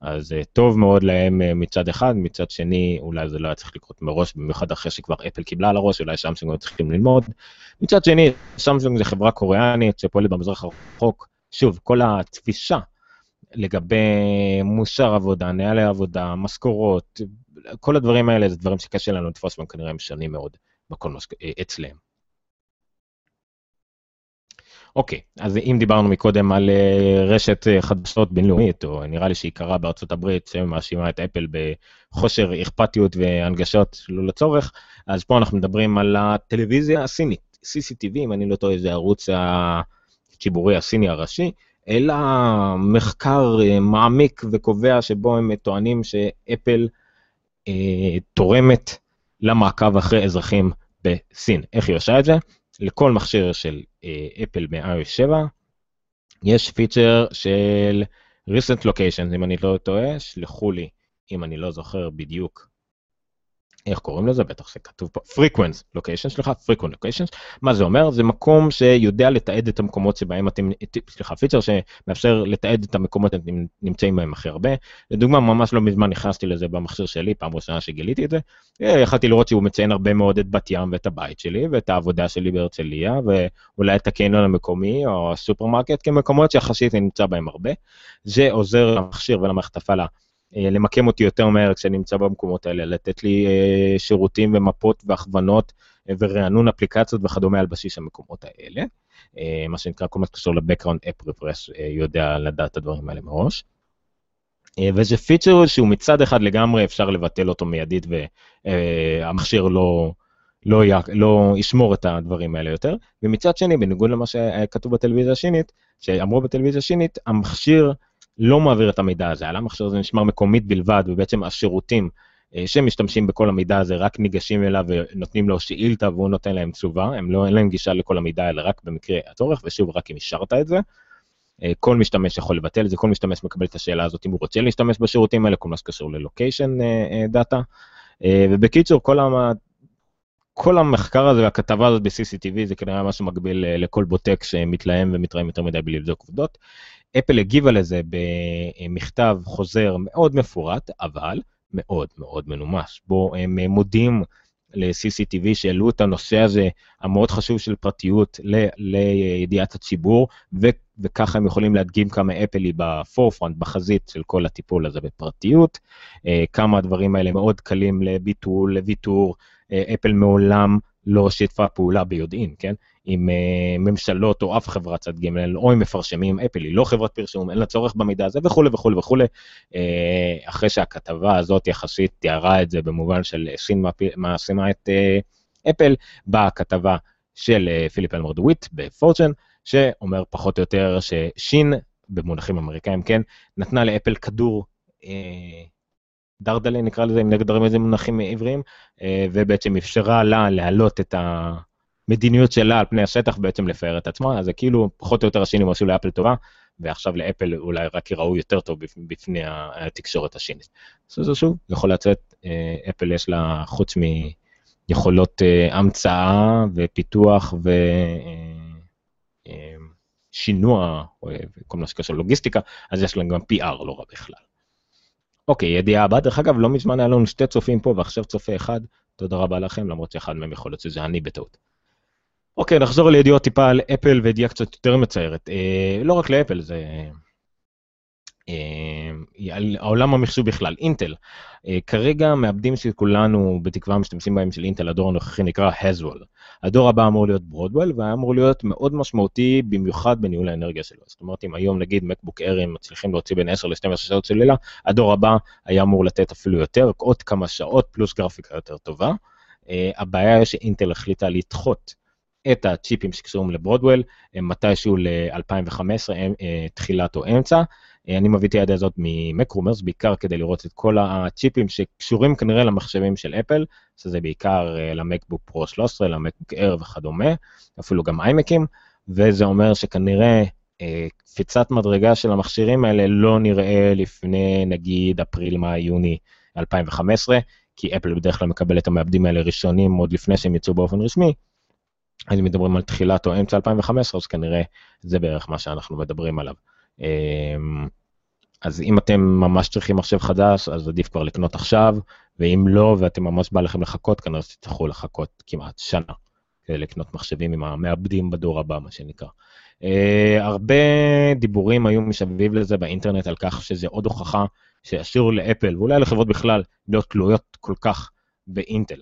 אז טוב מאוד להם מצד אחד, מצד שני אולי זה לא היה צריך לקרות מראש, במיוחד אחרי שכבר אפל קיבלה על הראש, אולי סמסונג היו צריכים ללמוד. מצד שני, סמסונג זה חברה קוריאנית שפועלת במזרח הרחוק, שוב, כל התפישה לגבי מוסר עבודה, נהלי עבודה, משכורות, כל הדברים האלה זה דברים שקשה לנו לתפוס והם כנראה משנים מאוד בכל מש... אצלם. אוקיי, אז אם דיברנו מקודם על אה, רשת אה, חדשות בינלאומית, או נראה לי שהיא קרה בארצות הברית, שמאשימה את אפל בחושר אכפתיות והנגשות לא לצורך, אז פה אנחנו מדברים על הטלוויזיה הסינית, CCTV, אם אני לא טועה, זה הערוץ הציבורי הסיני הראשי, אלא מחקר אה, מעמיק וקובע שבו הם טוענים שאפל אה, תורמת למעקב אחרי אזרחים בסין. איך היא עושה את זה? לכל מכשיר של אפל מ-iOS 7 יש פיצ'ר של recent locations, אם אני לא טועה, שלחו לי, אם אני לא זוכר בדיוק איך קוראים לזה? בטח שכתוב פה frequent location שלך, frequent locations. מה זה אומר? זה מקום שיודע לתעד את המקומות שבהם אתם, סליחה, פיצ'ר שמאפשר לתעד את המקומות שאתם נמצאים בהם הכי הרבה. לדוגמה, ממש לא מזמן נכנסתי לזה במכשיר שלי, פעם ראשונה שגיליתי את זה. אה, יכלתי לראות שהוא מציין הרבה מאוד את בת ים ואת הבית שלי ואת העבודה שלי בהרצליה, ואולי את הקניון המקומי או הסופרמרקט כמקומות שיחסית נמצא בהם הרבה. זה עוזר למכשיר ולמערכת הפעלה. אה, למקם אותי יותר מהר כשאני נמצא במקומות האלה, לתת לי אה, שירותים ומפות והכוונות אה, ורענון אפליקציות וכדומה על בסיס המקומות האלה. מה שנקרא, כל מה שקשור ל-Background App Refresh יודע לדעת את הדברים האלה מראש. וזה פיצ'ר שהוא מצד אחד לגמרי אפשר לבטל אותו מיידית והמכשיר לא, לא, י, לא ישמור את הדברים האלה יותר, ומצד שני, בניגוד למה שכתוב בטלוויזיה השינית, שאמרו בטלוויזיה השינית, המכשיר לא מעביר את המידע הזה, על המכשיר הזה נשמר מקומית בלבד, ובעצם השירותים אה, שמשתמשים בכל המידע הזה רק ניגשים אליו ונותנים לו שאילתה והוא נותן להם תשובה, הם לא, אין להם גישה לכל המידע אלא רק במקרה הצורך, ושוב, רק אם אישרת את זה. אה, כל משתמש יכול לבטל את זה, כל משתמש מקבל את השאלה הזאת אם הוא רוצה להשתמש בשירותים האלה, כל מה שקשור ללוקיישן דאטה. אה, ובקיצור, כל, המ... כל המחקר הזה והכתבה הזאת ב-CCTV זה כנראה משהו מקביל לכל בוטק שמתלהם ומתראים יותר מדי בלי לבדוק עובדות. אפל הגיבה לזה במכתב חוזר מאוד מפורט, אבל מאוד מאוד מנומס, בו הם מודים ל-CCTV שהעלו את הנושא הזה המאוד חשוב של פרטיות ל- לידיעת הציבור, ו- וככה הם יכולים להדגים כמה אפל היא בפורפרנט, בחזית של כל הטיפול הזה בפרטיות, אה, כמה הדברים האלה מאוד קלים לביטול, לוויתור, אה, אפל מעולם לא שיתפה פעולה ביודעין, כן? עם uh, ממשלות או אף חברת צד ג' או עם מפרשמים, אפל היא לא חברת פרשום, אין לה צורך במידע הזה וכולי וכולי וכולי. Uh, אחרי שהכתבה הזאת יחסית תיארה את זה במובן של סין מאשימה את uh, אפל, באה הכתבה של uh, פיליפ אלמורד וויט בפורצ'ן, שאומר פחות או יותר ששין, במונחים אמריקאים כן, נתנה לאפל כדור uh, דרדלה נקרא לזה, אם נגדרים איזה מונחים עבריים, אה, ובעצם אפשרה לה להעלות את המדיניות שלה על פני השטח, בעצם לפאר את עצמה, אז זה כאילו פחות או יותר השינים עשו לאפל טובה, ועכשיו לאפל אולי רק יראו יותר טוב בפני התקשורת השינית. אז זה שוב, יכול לצאת, אה, אפל יש לה, חוץ מיכולות אה, המצאה ופיתוח ושינוע, וכל מה שקשור לוגיסטיקה, אז יש להם גם PR לא רע בכלל. אוקיי, ידיעה הבאה, דרך אגב, לא מזמן היה לנו שתי צופים פה ועכשיו צופה אחד, תודה רבה לכם, למרות שאחד מהם יכול להיות שזה אני בטעות. אוקיי, נחזור לידיעות טיפה על אפל וידיעה קצת יותר מצערת. אה, לא רק לאפל, זה אה, על העולם המחשוב בכלל, אינטל. אה, כרגע מעבדים שכולנו בתקווה משתמשים בהם של אינטל, הדור הנוכחי נקרא הזוול. הדור הבא אמור להיות ברודוול, והיה אמור להיות מאוד משמעותי במיוחד בניהול האנרגיה שלו. זאת אומרת, אם היום נגיד מקבוק ארים מצליחים להוציא בין 10 ל-12 שעות של לילה, הדור הבא היה אמור לתת אפילו יותר, עוד כמה שעות פלוס גרפיקה יותר טובה. אה, הבעיה היא שאינטל החליטה לדחות את הצ'יפים שקשורים לברודוול, מתישהו ל-2015, תחילת או אמצע, אני מביא את היד הזאת ממקרומרס, בעיקר כדי לראות את כל הצ'יפים שקשורים כנראה למחשבים של אפל, שזה בעיקר אה, למקבוק פרו 13, למקבוק אר וכדומה, אפילו גם איימקים, וזה אומר שכנראה אה, קפיצת מדרגה של המכשירים האלה לא נראה לפני נגיד אפריל, מאי, יוני 2015, כי אפל בדרך כלל מקבל את המעבדים האלה ראשונים עוד לפני שהם יצאו באופן רשמי. אם מדברים על תחילת או אמצע 2015, אז כנראה זה בערך מה שאנחנו מדברים עליו. אמ, אז אם אתם ממש צריכים מחשב חדש, אז עדיף כבר לקנות עכשיו, ואם לא, ואתם ממש בא לכם לחכות, כנראה שתצטרכו לחכות כמעט שנה כדי לקנות מחשבים עם המעבדים בדור הבא, מה שנקרא. Uh, הרבה דיבורים היו מסביב לזה באינטרנט על כך שזה עוד הוכחה שישאירו לאפל, ואולי לחברות בכלל, להיות תלויות כל כך באינטל.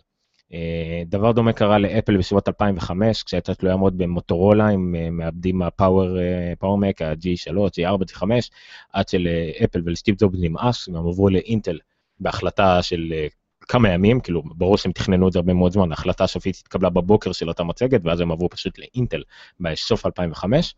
אה, דבר דומה קרה לאפל בסביבות 2005, כשהייתה תלויה מאוד במוטורולה, עם אה, מעבדים הפאוור, פאוורמק, ה-G3, G4, G5, עד שלאפל ולסטיב זובס נמאס, הם עברו לאינטל בהחלטה של אה, כמה ימים, כאילו ברור שהם תכננו את זה הרבה מאוד זמן, ההחלטה הסופית התקבלה בבוקר של אותה מצגת, ואז הם עברו פשוט לאינטל בסוף 2005.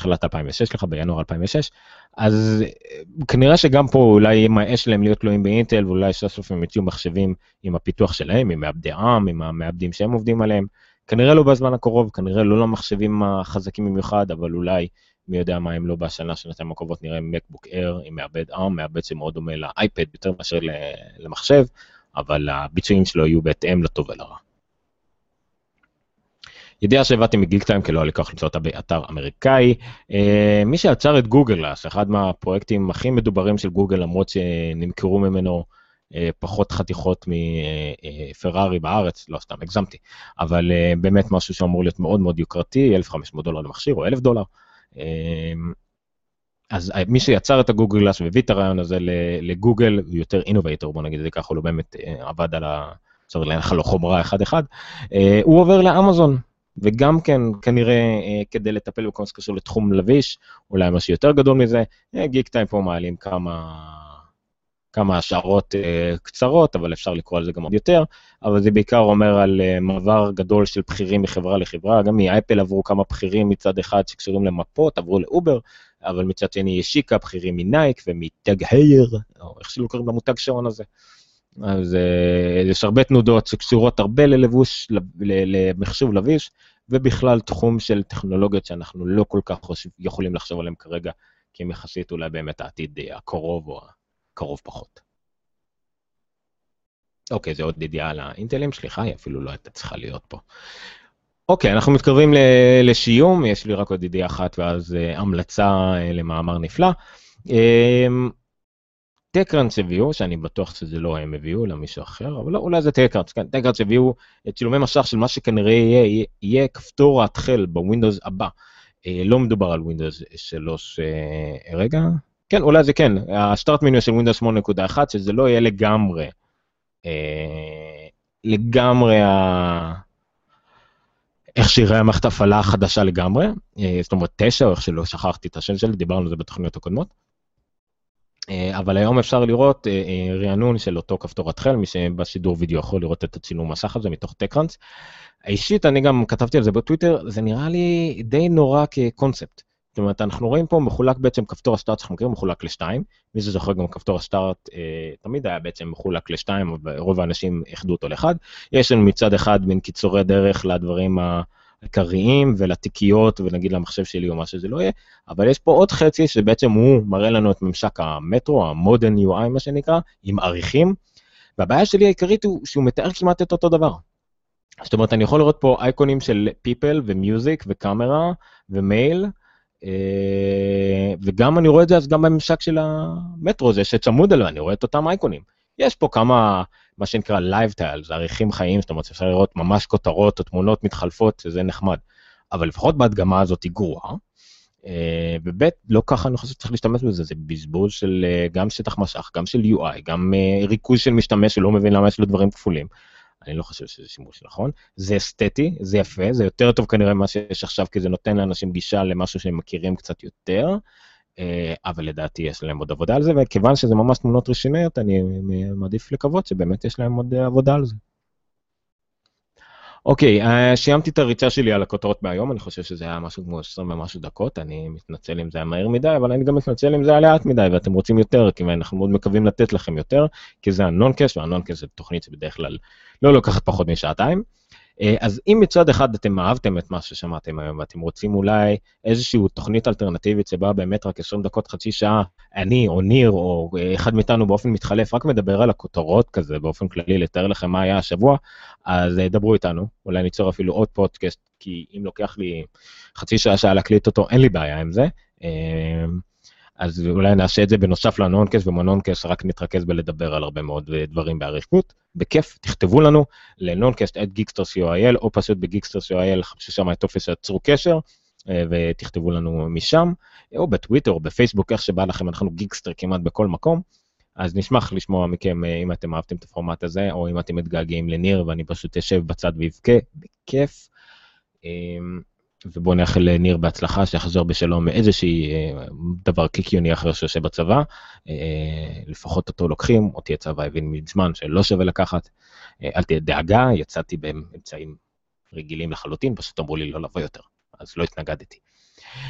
תחילת 2006, סליחה, בינואר 2006, אז אה, כנראה שגם פה אולי מה יש להם להיות תלויים באינטל, ואולי סוף סוף הם יציעו מחשבים עם הפיתוח שלהם, עם מעבדי עם, עם המעבדים שהם עובדים עליהם. כנראה לא בזמן הקרוב, כנראה לא למחשבים החזקים במיוחד, אבל אולי, מי יודע מה אם לא בשנה, שנתיים הקרובות נראה מקבוק אייר עם מעבד עם, מעבד שמאוד דומה לאייפד יותר מאשר למחשב, אבל הביצועים שלו יהיו בהתאם לטוב ולרע. ידיעה שהבאתי מגיק טיים, כי לא היה לי כוח למצוא אותה באתר אמריקאי. אה, מי שיצר את גוגל גלאס, אחד מהפרויקטים הכי מדוברים של גוגל, למרות שנמכרו ממנו אה, פחות חתיכות מפרארי בארץ, לא סתם הגזמתי, אבל אה, באמת משהו שאמור להיות מאוד מאוד יוקרתי, 1,500 דולר למכשיר או 1,000 דולר. אז מי שיצר את הגוגל גלאס והביא את הרעיון הזה לגוגל, הוא יותר אינובייטור, בוא נגיד את זה ככה, הוא לא באמת עבד על ה... צריך להניח לו חומרה אחד-אחד, הוא עובר לאמזון, וגם כן כנראה אה, כדי לטפל בכל מה שקשור לתחום לביש, אולי משהו יותר גדול מזה, אה, גיק טיים פה מעלים כמה, כמה השערות אה, קצרות, אבל אפשר לקרוא על זה גם עוד יותר, אבל זה בעיקר אומר על אה, מעבר גדול של בכירים מחברה לחברה, גם מאייפל עברו כמה בכירים מצד אחד שקשורים למפות, עברו לאובר, אבל מצד שני השיקה בכירים מנייק ומתג הייר, או איך שלא קוראים למותג שעון הזה. אז uh, יש הרבה תנודות שקשורות הרבה ללבוש, למחשוב לביש, ובכלל תחום של טכנולוגיות שאנחנו לא כל כך חושב, יכולים לחשוב עליהן כרגע, כי הם יחסית אולי באמת העתיד הקרוב או הקרוב פחות. אוקיי, זה עוד ידיעה על האינטלים, סליחה, היא אפילו לא הייתה צריכה להיות פה. אוקיי, אנחנו מתקרבים לשיום, יש לי רק עוד ידיעה אחת ואז uh, המלצה למאמר נפלא. TechCrunch הביאו, שאני בטוח שזה לא הם הביאו, אלא מישהו אחר, אבל לא, אולי זה TechCrunch, כן, TechCrunch הביאו צילומי מסך של מה שכנראה יהיה, יהיה, כפתור התחל בווינדוס הבא. אה, לא מדובר על ווינדוס 3, אה, רגע, כן, אולי זה כן, ה start menu של ווינדוס 8.1, שזה לא יהיה לגמרי, אה, לגמרי ה... איך שיראה המערכת ההפעלה החדשה לגמרי, אה, זאת אומרת 9, או איך שלא שכחתי את השם שלו, דיברנו על זה בתוכניות הקודמות. אה, אבל היום אפשר לראות אה, אה, רענון של אותו כפתור התחל, מי שבשידור וידאו יכול לראות את הצילום מסך הזה מתוך טקראנס. אישית, אני גם כתבתי על זה בטוויטר, זה נראה לי די נורא כקונספט. זאת אומרת, אנחנו רואים פה מחולק בעצם כפתור הסטארט שאנחנו מכירים, מחולק לשתיים. מי שזוכר גם כפתור הסטארט אה, תמיד היה בעצם מחולק לשתיים, ורוב האנשים איחדו אותו לאחד. יש לנו מצד אחד מין קיצורי דרך לדברים ה... עיקריים ולתיקיות ונגיד למחשב שלי או מה שזה לא יהיה, אבל יש פה עוד חצי שבעצם הוא מראה לנו את ממשק המטרו, המודרן UI מה שנקרא, עם עריכים, והבעיה שלי העיקרית הוא שהוא מתאר כמעט את אותו דבר. זאת אומרת, אני יכול לראות פה אייקונים של people ומיוזיק וקאמרה ומייל, אה, וגם אני רואה את זה אז גם בממשק של המטרו, זה שצמוד אליו, אני רואה את אותם אייקונים. יש פה כמה מה שנקרא Live Tiles, עריכים חיים, זאת אומרת אפשר לראות ממש כותרות או תמונות מתחלפות, שזה נחמד. אבל לפחות בהדגמה הזאת היא גרועה. אה, וב' לא ככה אני חושב שצריך להשתמש בזה, זה בזבוז של אה, גם שטח משך, גם של UI, גם אה, ריכוז של משתמש שלא מבין למה יש לו דברים כפולים. אני לא חושב שזה שימוש נכון. זה אסתטי, זה יפה, זה יותר טוב כנראה ממה שיש עכשיו, כי זה נותן לאנשים גישה למשהו שהם מכירים קצת יותר. אה, אבל לדעתי יש להם עוד עבודה על זה, וכיוון שזה ממש תמונות ראשוניות, אני מעדיף לקוות שבאמת יש להם עוד עבודה על זה. אוקיי, אה, סיימתי את הריצה שלי על הכותרות מהיום, אני חושב שזה היה משהו כמו 20 ומשהו דקות, אני מתנצל אם זה היה מהר מדי, אבל אני גם מתנצל אם זה היה לאט מדי ואתם רוצים יותר, כי אנחנו מאוד מקווים לתת לכם יותר, כי זה והנון קאש זה תוכנית שבדרך כלל לא לוקחת פחות משעתיים. אה, אז אם מצד אחד אתם אהבתם את מה ששמעתם היום ואתם רוצים אולי איזושהי תוכנית אלטרנטיבית שבה באמת רק 20 דקות, חצי שעה, אני או ניר או אה, אחד מאיתנו באופן מתחלף, רק מדבר על הכותרות כזה באופן כללי, לתאר לכם מה היה השבוע, אז אה, דברו איתנו, אולי ניצור אפילו עוד פודקאסט, כי אם לוקח לי חצי שעה שעה להקליט אותו, אין לי בעיה עם זה. אז אולי נעשה את זה בנוסף לנונקאסט, ובנונקאסט רק נתרכז בלדבר על הרבה מאוד דברים באריכות. בכיף, תכתבו לנו לנונקאסט את גיקסטר co.il, או פשוט בגיקסטר co.il, חפשו שם את טופס צרו קשר, אה, ותכתבו לנו משם, או בטוויטר או בפייסבוק, איך שבא לכם, אנחנו גיקסטר כמעט בכל מקום. אז נשמח לשמוע מכם אה, אם אתם אהבתם את הפורמט הזה, או אם אתם מתגעגעים לניר ואני פשוט אשב בצד ואבכה, בכיף. ובואו נאחל לניר בהצלחה, שיחזור בשלום מאיזשהי אה, דבר קיקיוני אחר שיושב בצבא. לפחות אותו לוקחים, אותי הצבא הבין מזמן שלא שווה לקחת. אל תהיה דאגה, יצאתי באמצעים רגילים לחלוטין, פשוט אמרו לי לא לבוא יותר. אז לא התנגדתי.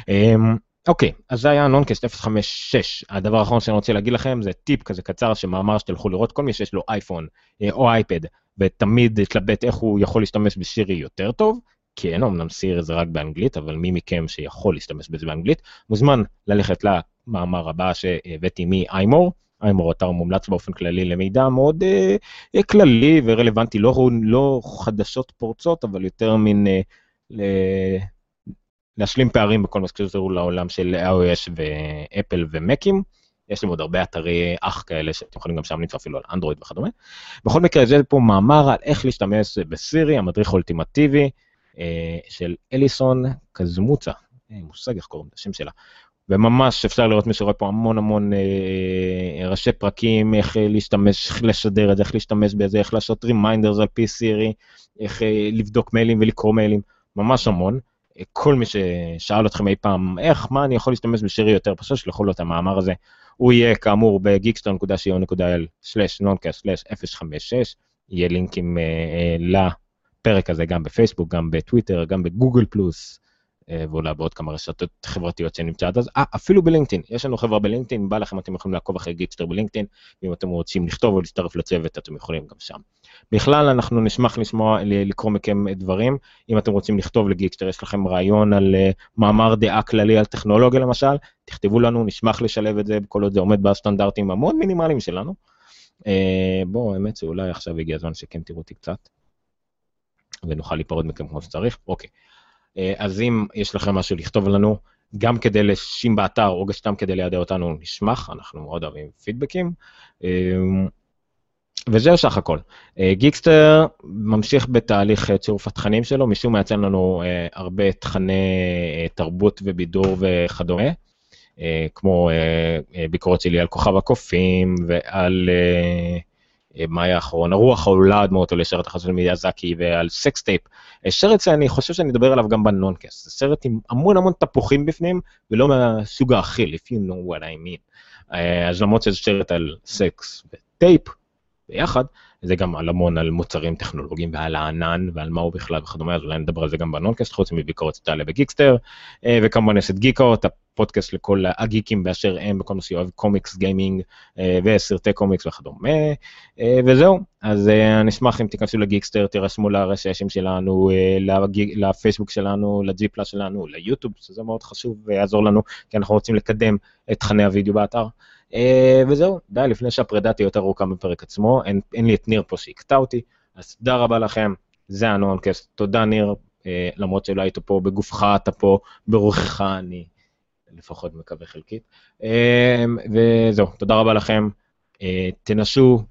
אמ, אוקיי, אז זה היה נונקסט 056. הדבר האחרון שאני רוצה להגיד לכם זה טיפ כזה קצר שמאמר שתלכו לראות, כל מי שיש לו אייפון אה, או אייפד ותמיד התלבט איך הוא יכול להשתמש בסירי יותר טוב, כן, אמנם סירי זה רק באנגלית, אבל מי מכם שיכול להשתמש בזה באנגלית, מוזמן ללכת למאמר הבא שהבאתי מ-iMore. איימור אתר מומלץ באופן כללי למידע מאוד אה, אה, כללי ורלוונטי, לא, לא חדשות פורצות, אבל יותר מין אה, להשלים פערים בכל מה שקשור לעולם של iOS ואפל ו Macים. יש להם עוד הרבה אתרי אח כאלה שאתם יכולים גם שם למצוא אפילו על אנדרואיד וכדומה. בכל מקרה, זה פה מאמר על איך להשתמש בסירי, המדריך האולטימטיבי של אליסון קזמוצה, אין אה, מושג איך קוראים השם שלה. וממש אפשר לראות מי שרואה פה המון המון אה, ראשי פרקים, איך אה, להשתמש, איך לשדר את זה, איך להשתמש בזה, איך לעשות reminders על פי סירי, איך אה, לבדוק מיילים ולקרוא מיילים, ממש המון. כל מי ששאל אתכם אי פעם, איך, מה אני יכול להשתמש בשירי יותר פשוט, שלחו לו את המאמר הזה. הוא יהיה כאמור בגיקסטון.co.il/נונקה/056, יהיה לינקים אה, אה, לפרק הזה גם בפייסבוק, גם בטוויטר, גם בגוגל פלוס, אה, ואולי בעוד כמה רשתות חברתיות שנמצאות אז, אה, אפילו בלינקדאין, יש לנו חברה בלינקדאין, בא לכם אתם יכולים לעקוב אחרי גיטסטר בלינקדאין, ואם אתם רוצים לכתוב או להצטרף לצוות אתם יכולים גם שם. בכלל אנחנו נשמח לשמוע, לקרוא מכם דברים, אם אתם רוצים לכתוב לגיטסטר, יש לכם רעיון על uh, מאמר דעה כללי על טכנולוגיה למשל, תכתבו לנו, נשמח לשלב את זה, כל עוד זה עומד בסטנדרטים המאוד מינימליים שלנו. בואו, האמת שאולי עכשיו הגיע הזמן שכן תראו אותי קצת, ונוכל להיפרד מכם כמו שצריך, אוקיי. אה, אז אם יש לכם משהו לכתוב לנו, גם כדי לשים באתר או סתם כדי לידע אותנו, נשמח, אנחנו מאוד אוהבים פידבקים. אה, וזהו סך הכל. אה, גיקסטר ממשיך בתהליך צירוף התכנים שלו, משום מה יצא לנו הרבה תכני תרבות ובידור וכדומה, כמו ביקורת שלי על כוכב הקופים ועל אה, מאי האחרון, הרוח העולה עד מאוד עולה סרט החזון של מיאזקי ועל סקס טייפ. סרט שאני חושב שאני אדבר עליו גם בנונקאסט, זה סרט עם המון המון תפוחים בפנים ולא מהסוג האכיל, if you know what I mean. אה, אז למרות שזה סרט על סקס וטייפ ביחד, זה גם על המון על מוצרים טכנולוגיים ועל הענן ועל מה הוא בכלל וכדומה, אז אולי נדבר על זה גם בנונקאסט, חוץ מביקורת שתעלה בגיקסטר, אה, וכמובן יש את גיקאוט, הפודקאסט לכל הגיקים באשר הם, בכל מה שאוהב קומיקס, גיימינג אה, וסרטי קומיקס וכדומה, אה, וזהו, אז אני אשמח אם תיכנסו לגיקסטר, תירשמו ל RSSים שלנו, לפייסבוק שלנו, לג'י פלאס שלנו, ליוטיוב, שזה מאוד חשוב ויעזור לנו, כי אנחנו רוצים לקדם את תכני הוידאו באתר. Uh, וזהו, די, לפני שהפרידה תהיה יותר ארוכה בפרק עצמו, אין, אין לי את ניר פה שיקטע אותי, אז תודה רבה לכם, זה הנונקאסט, תודה ניר, uh, למרות שלא היית פה בגופך, אתה פה ברוחך, אני לפחות מקווה חלקית. Uh, וזהו, תודה רבה לכם, תנסו,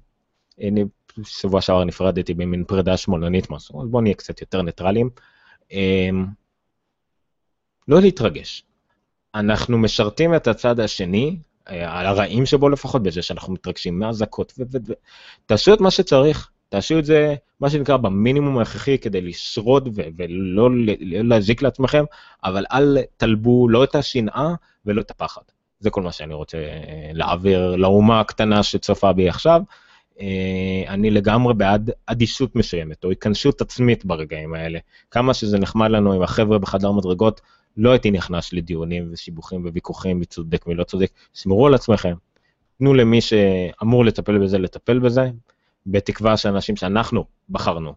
שבוע שעבר נפרדתי במין פרידה שמאלנית משהו, אז בואו נהיה קצת יותר ניטרלים. לא להתרגש, אנחנו משרתים את הצד השני, אה, על הרעים שבו לפחות, בזה שאנחנו מתרגשים מאזעקות, תעשו את מה שצריך, תעשו את זה, מה שנקרא, במינימום ההכרחי כדי לשרוד ולא להזיק לעצמכם, אבל אל תלבו לא את השנאה ולא את הפחד. זה כל מה שאני רוצה אה, להעביר לאומה הקטנה שצופה בי עכשיו. אה, אני לגמרי בעד אדישות מסוימת, או התכנסות עצמית ברגעים האלה. כמה שזה נחמד לנו עם החבר'ה בחדר מדרגות, לא הייתי נכנס לדיונים ושיבוכים וויכוחים מי צודק מי לא צודק, שמרו על עצמכם, תנו למי שאמור לטפל בזה לטפל בזה, בתקווה שאנשים שאנחנו בחרנו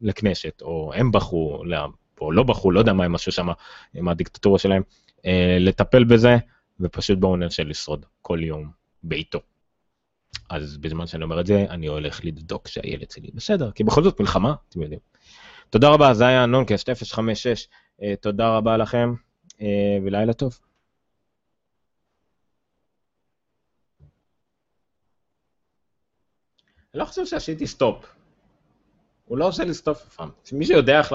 לכנסת, או הם בחרו, או לא בחרו, לא יודע מה הם עשו שם עם הדיקטטורה שלהם, אה, לטפל בזה, ופשוט בואו ננסה לשרוד כל יום בעיתו. אז בזמן שאני אומר את זה, אני הולך לבדוק שהילד שלי בסדר, כי בכל זאת מלחמה, אתם יודעים. תודה רבה, זה היה נונקאסט 056. אה, תודה רבה לכם, אה, ולילה טוב. אני לא חושב שעשיתי סטופ. הוא לא עושה לי סטופ אף פעם. מי שיודע איך...